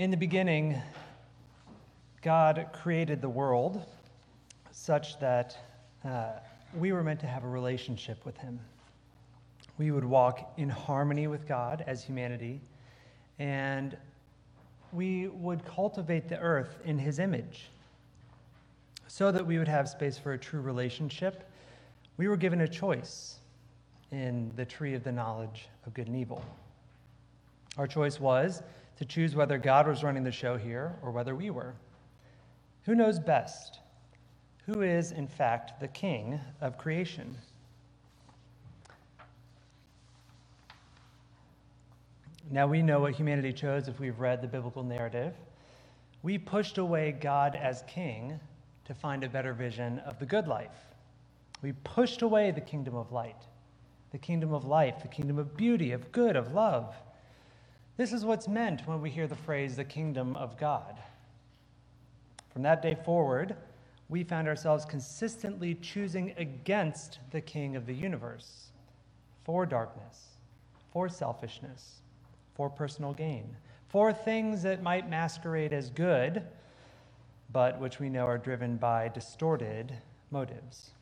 In the beginning, God created the world such that uh, we were meant to have a relationship with Him. We would walk in harmony with God as humanity, and we would cultivate the earth in His image so that we would have space for a true relationship. We were given a choice in the tree of the knowledge of good and evil. Our choice was to choose whether God was running the show here or whether we were. Who knows best? Who is, in fact, the king of creation? Now we know what humanity chose if we've read the biblical narrative. We pushed away God as king to find a better vision of the good life. We pushed away the kingdom of light, the kingdom of life, the kingdom of beauty, of good, of love. This is what's meant when we hear the phrase the kingdom of God. From that day forward, we found ourselves consistently choosing against the king of the universe for darkness, for selfishness, for personal gain, for things that might masquerade as good, but which we know are driven by distorted motives.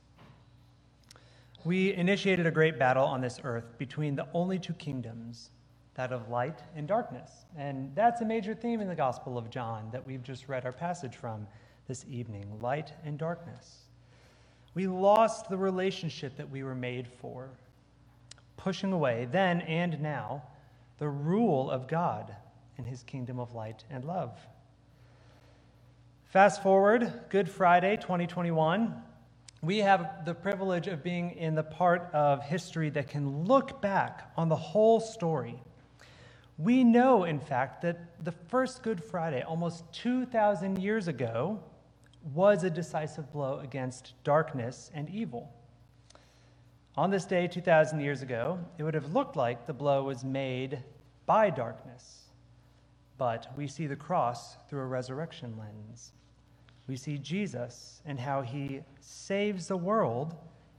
We initiated a great battle on this earth between the only two kingdoms that of light and darkness. And that's a major theme in the Gospel of John that we've just read our passage from this evening light and darkness. We lost the relationship that we were made for, pushing away, then and now, the rule of God in his kingdom of light and love. Fast forward, Good Friday 2021. We have the privilege of being in the part of history that can look back on the whole story we know, in fact, that the first Good Friday, almost 2,000 years ago, was a decisive blow against darkness and evil. On this day, 2,000 years ago, it would have looked like the blow was made by darkness. But we see the cross through a resurrection lens. We see Jesus and how he saves the world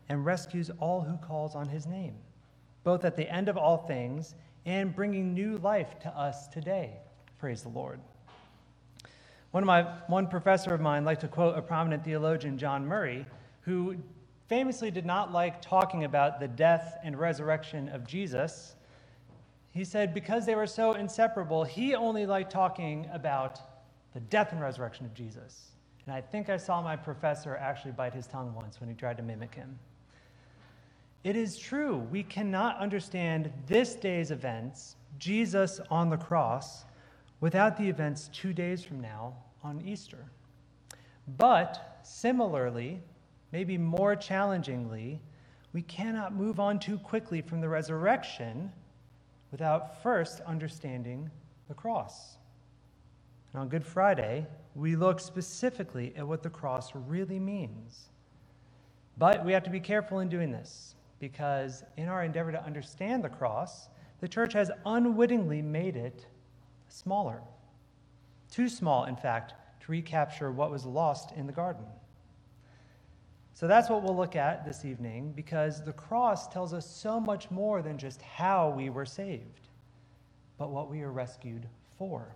and rescues all who calls on his name, both at the end of all things and bringing new life to us today. Praise the Lord. One, of my, one professor of mine liked to quote a prominent theologian, John Murray, who famously did not like talking about the death and resurrection of Jesus. He said, because they were so inseparable, he only liked talking about the death and resurrection of Jesus. And I think I saw my professor actually bite his tongue once when he tried to mimic him. It is true, we cannot understand this day's events, Jesus on the cross, without the events two days from now on Easter. But similarly, maybe more challengingly, we cannot move on too quickly from the resurrection without first understanding the cross. And on Good Friday, we look specifically at what the cross really means. But we have to be careful in doing this because in our endeavor to understand the cross, the church has unwittingly made it smaller. Too small, in fact, to recapture what was lost in the garden. So that's what we'll look at this evening because the cross tells us so much more than just how we were saved, but what we are rescued for.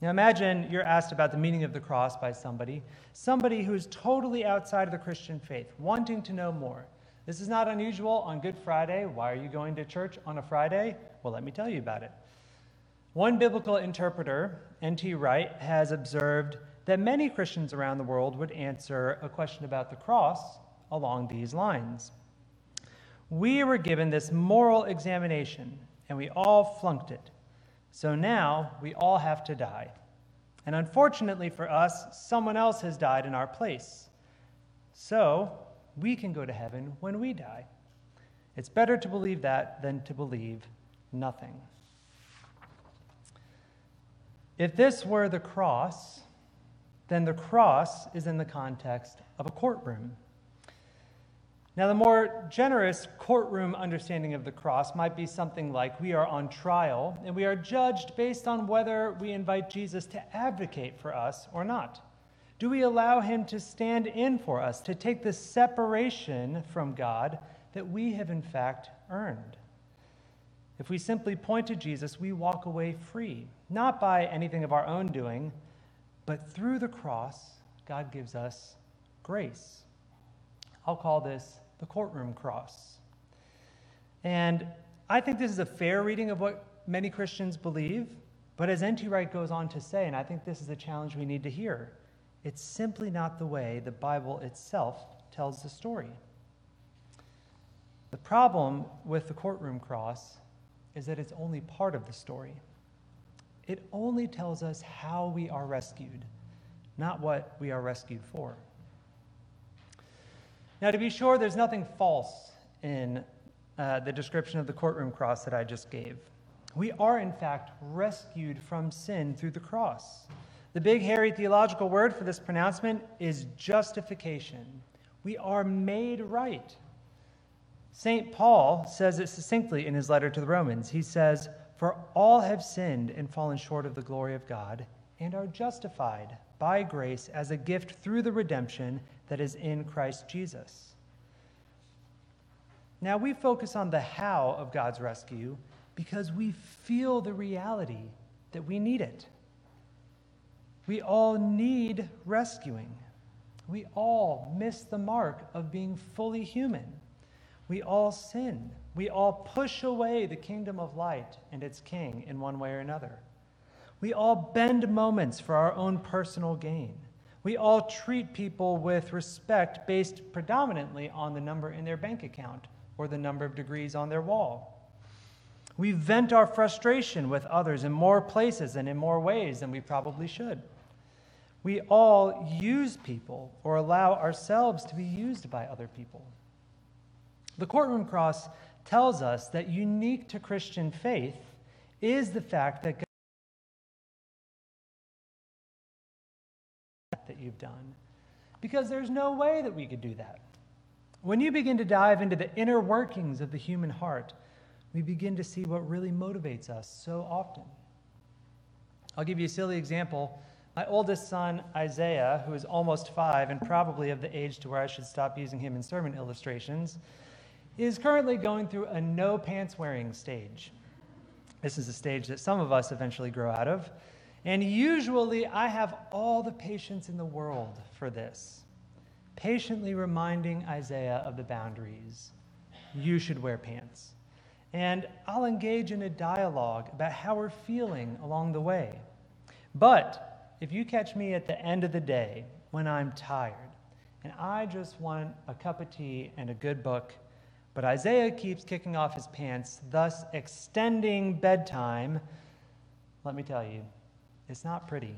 Now imagine you're asked about the meaning of the cross by somebody, somebody who is totally outside of the Christian faith, wanting to know more. This is not unusual on Good Friday. Why are you going to church on a Friday? Well, let me tell you about it. One biblical interpreter, N.T. Wright, has observed that many Christians around the world would answer a question about the cross along these lines. We were given this moral examination, and we all flunked it. So now we all have to die. And unfortunately for us, someone else has died in our place. So we can go to heaven when we die. It's better to believe that than to believe nothing. If this were the cross, then the cross is in the context of a courtroom. Now, the more generous courtroom understanding of the cross might be something like we are on trial and we are judged based on whether we invite Jesus to advocate for us or not. Do we allow Him to stand in for us, to take the separation from God that we have in fact earned? If we simply point to Jesus, we walk away free, not by anything of our own doing, but through the cross, God gives us grace. I'll call this the courtroom cross. And I think this is a fair reading of what many Christians believe, but as N.T. Wright goes on to say, and I think this is a challenge we need to hear, it's simply not the way the Bible itself tells the story. The problem with the courtroom cross is that it's only part of the story. It only tells us how we are rescued, not what we are rescued for. Now, to be sure, there's nothing false in uh, the description of the courtroom cross that I just gave. We are, in fact, rescued from sin through the cross. The big, hairy theological word for this pronouncement is justification. We are made right. St. Paul says it succinctly in his letter to the Romans. He says, For all have sinned and fallen short of the glory of God, and are justified by grace as a gift through the redemption that is in Christ Jesus. Now, we focus on the how of God's rescue because we feel the reality that we need it. We all need rescuing. We all miss the mark of being fully human. We all sin. We all push away the kingdom of light and its king in one way or another. We all bend moments for our own personal gain. We all treat people with respect based predominantly on the number in their bank account or the number of degrees on their wall. We vent our frustration with others in more places and in more ways than we probably should. We all use people or allow ourselves to be used by other people. The courtroom cross tells us that unique to Christian faith is the fact that God that you've done because there's no way that we could do that. When you begin to dive into the inner workings of the human heart, we begin to see what really motivates us so often. I'll give you a silly example my oldest son, Isaiah, who is almost five and probably of the age to where I should stop using him in sermon illustrations, is currently going through a no pants wearing stage. This is a stage that some of us eventually grow out of. And usually I have all the patience in the world for this, patiently reminding Isaiah of the boundaries. You should wear pants. And I'll engage in a dialogue about how we're feeling along the way. But if you catch me at the end of the day when I'm tired and I just want a cup of tea and a good book, but Isaiah keeps kicking off his pants, thus extending bedtime, let me tell you, it's not pretty.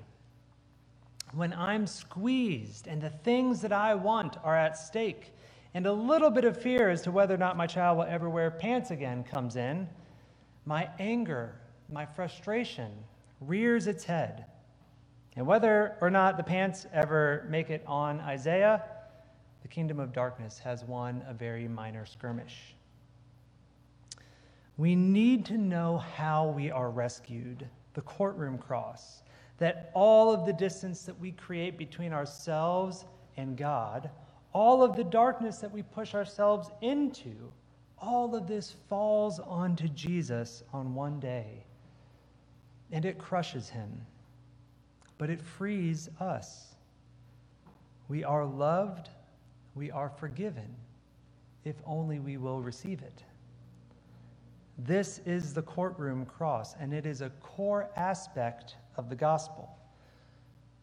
When I'm squeezed and the things that I want are at stake, and a little bit of fear as to whether or not my child will ever wear pants again comes in, my anger, my frustration rears its head. And whether or not the pants ever make it on Isaiah, the kingdom of darkness has won a very minor skirmish. We need to know how we are rescued, the courtroom cross, that all of the distance that we create between ourselves and God, all of the darkness that we push ourselves into, all of this falls onto Jesus on one day, and it crushes him but it frees us. We are loved, we are forgiven, if only we will receive it. This is the courtroom cross, and it is a core aspect of the gospel.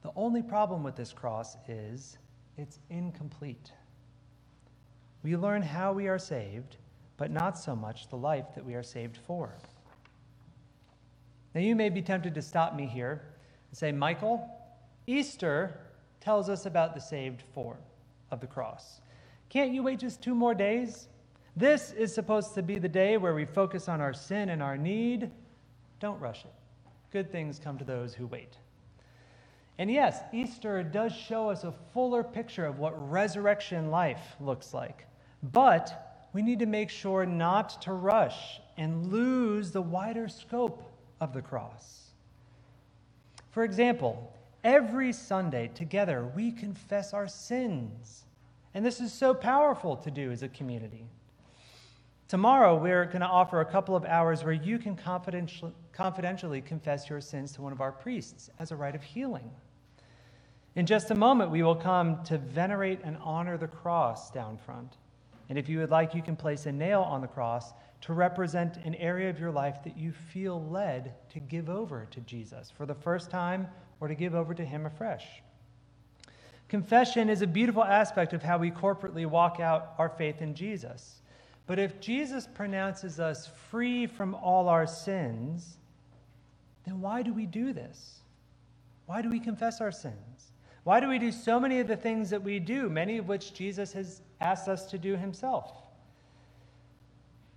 The only problem with this cross is it's incomplete. We learn how we are saved, but not so much the life that we are saved for. Now, you may be tempted to stop me here and say, Michael, Easter tells us about the saved form of the cross. Can't you wait just two more days? This is supposed to be the day where we focus on our sin and our need. Don't rush it. Good things come to those who wait. And yes, Easter does show us a fuller picture of what resurrection life looks like. But we need to make sure not to rush and lose the wider scope of the cross. For example, every Sunday together we confess our sins. And this is so powerful to do as a community. Tomorrow, we're going to offer a couple of hours where you can confidentially, confess your sins to one of our priests as a rite of healing. In just a moment, we will come to venerate and honor the cross down front. And if you would like, you can place a nail on the cross to represent an area of your life that you feel led to give over to Jesus for the first time or to give over to Him afresh. Confession is a beautiful aspect of how we corporately walk out our faith in Jesus. But if Jesus pronounces us free from all our sins, then why do we do this? Why do we confess our sins? Why do we do so many of the things that we do, many of which Jesus has asked us to do himself?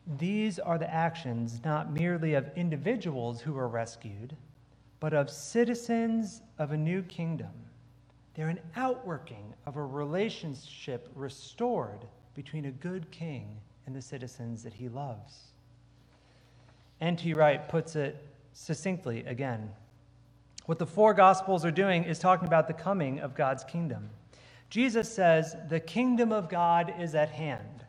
These are the actions not merely of individuals who were rescued, but of citizens of a new kingdom. They're an outworking of a relationship restored between a good king and the citizens that he loves. N.T. Wright puts it succinctly again. What the four Gospels are doing is talking about the coming of God's kingdom. Jesus says, The kingdom of God is at hand.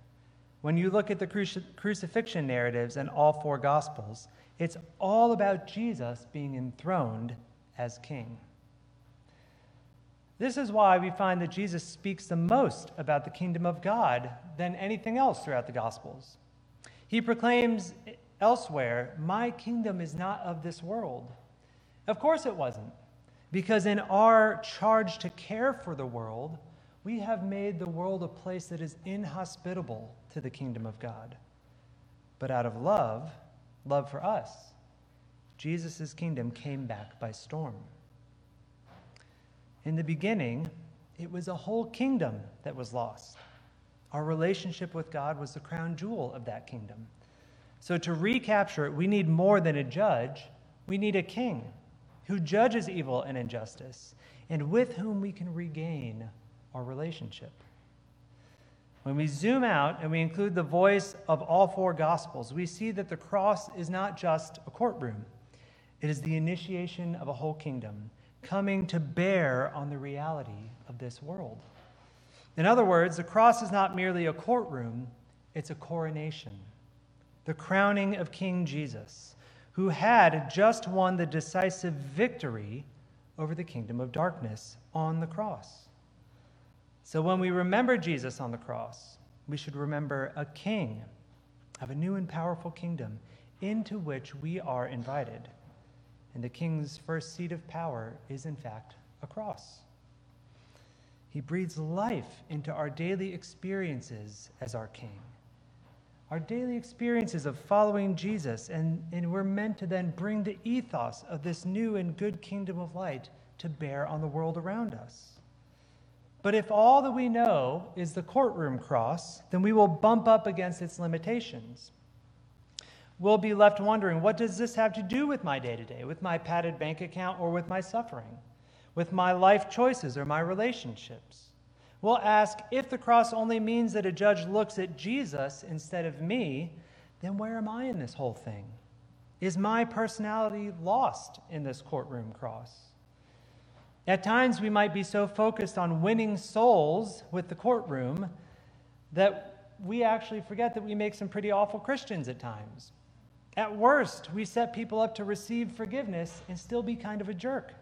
When you look at the crucifixion narratives in all four Gospels, it's all about Jesus being enthroned as king. This is why we find that Jesus speaks the most about the kingdom of God than anything else throughout the Gospels. He proclaims elsewhere, My kingdom is not of this world. Of course it wasn't, because in our charge to care for the world, we have made the world a place that is inhospitable to the kingdom of God. But out of love, love for us, Jesus' kingdom came back by storm. In the beginning, it was a whole kingdom that was lost. Our relationship with God was the crown jewel of that kingdom. So, to recapture it, we need more than a judge, we need a king who judges evil and injustice, and with whom we can regain our relationship. When we zoom out and we include the voice of all four Gospels, we see that the cross is not just a courtroom, it is the initiation of a whole kingdom coming to bear on the reality of this world. In other words, the cross is not merely a courtroom, it's a coronation, the crowning of King Jesus, who had just won the decisive victory over the kingdom of darkness on the cross. So when we remember Jesus on the cross, we should remember a king of a new and powerful kingdom into which we are invited. And the king's first seat of power is, in fact, a cross. He breathes life into our daily experiences as our king. Our daily experiences of following Jesus, and, and we're meant to then bring the ethos of this new and good kingdom of light to bear on the world around us. But if all that we know is the courtroom cross, then we will bump up against its limitations. We'll be left wondering what does this have to do with my day to day, with my padded bank account, or with my suffering, with my life choices or my relationships? We'll ask if the cross only means that a judge looks at Jesus instead of me, then where am I in this whole thing? Is my personality lost in this courtroom cross? At times, we might be so focused on winning souls with the courtroom that we actually forget that we make some pretty awful Christians at times. At worst, we set people up to receive forgiveness and still be kind of a jerk.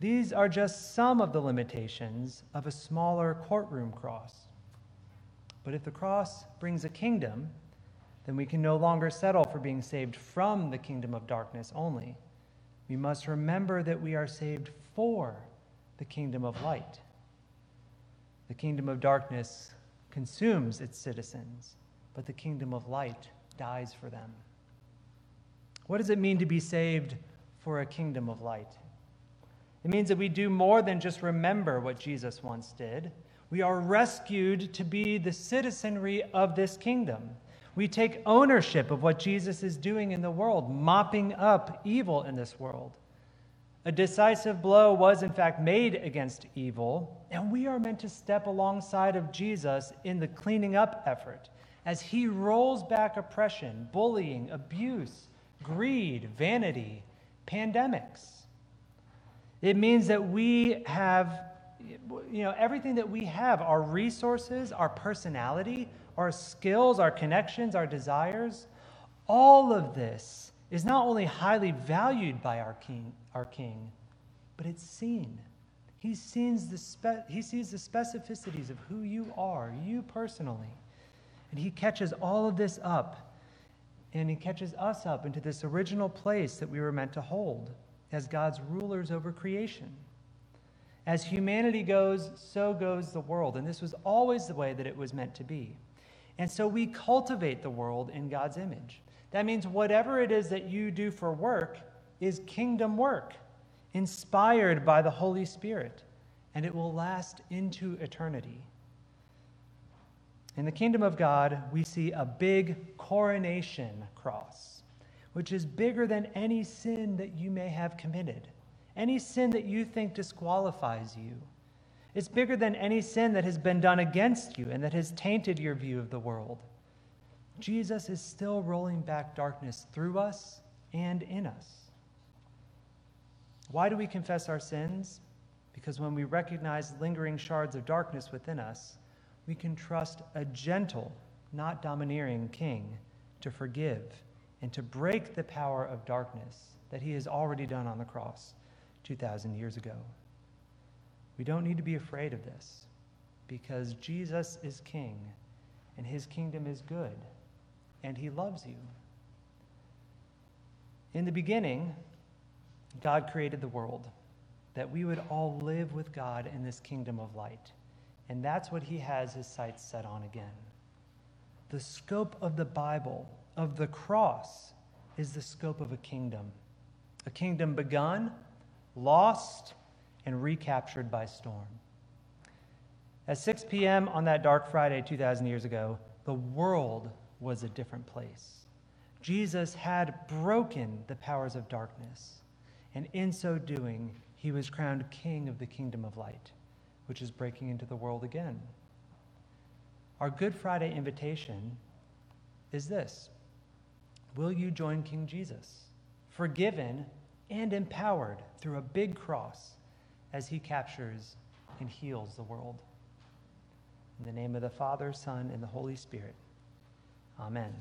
These are just some of the limitations of a smaller courtroom cross. But if the cross brings a kingdom, then we can no longer settle for being saved from the kingdom of darkness only we must remember that we are saved for the kingdom of light. The kingdom of darkness consumes its citizens, but the kingdom of light dies for them. What does it mean to be saved for a kingdom of light? It means that we do more than just remember what Jesus once did. We are rescued to be the citizenry of this kingdom. We take ownership of what Jesus is doing in the world, mopping up evil in this world. A decisive blow was, in fact, made against evil, and we are meant to step alongside of Jesus in the cleaning up effort as he rolls back oppression, bullying, abuse, greed, vanity, pandemics. It means that we have, you know, everything that we have, our resources, our personality, our skills, our connections, our desires, all of this is not only highly valued by our king, our king but it's seen. He sees, the spe- he sees the specificities of who you are, you personally. And he catches all of this up, and he catches us up into this original place that we were meant to hold as God's rulers over creation. As humanity goes, so goes the world. And this was always the way that it was meant to be. And so we cultivate the world in God's image. That means whatever it is that you do for work is kingdom work, inspired by the Holy Spirit, and it will last into eternity. In the kingdom of God, we see a big coronation cross, which is bigger than any sin that you may have committed, any sin that you think disqualifies you. It's bigger than any sin that has been done against you and that has tainted your view of the world. Jesus is still rolling back darkness through us and in us. Why do we confess our sins? Because when we recognize lingering shards of darkness within us, we can trust a gentle, not domineering king to forgive and to break the power of darkness that he has already done on the cross 2,000 years ago. We don't need to be afraid of this because Jesus is king and his kingdom is good and he loves you. In the beginning, God created the world that we would all live with God in this kingdom of light. And that's what he has his sights set on again. The scope of the Bible, of the cross, is the scope of a kingdom. A kingdom begun, lost, and recaptured by storm. At 6 p.m. on that dark Friday 2,000 years ago, the world was a different place. Jesus had broken the powers of darkness, and in so doing, he was crowned king of the kingdom of light, which is breaking into the world again. Our Good Friday invitation is this Will you join King Jesus, forgiven and empowered through a big cross as he captures and heals the world? In the name of the Father, Son, and the Holy Spirit. Amen.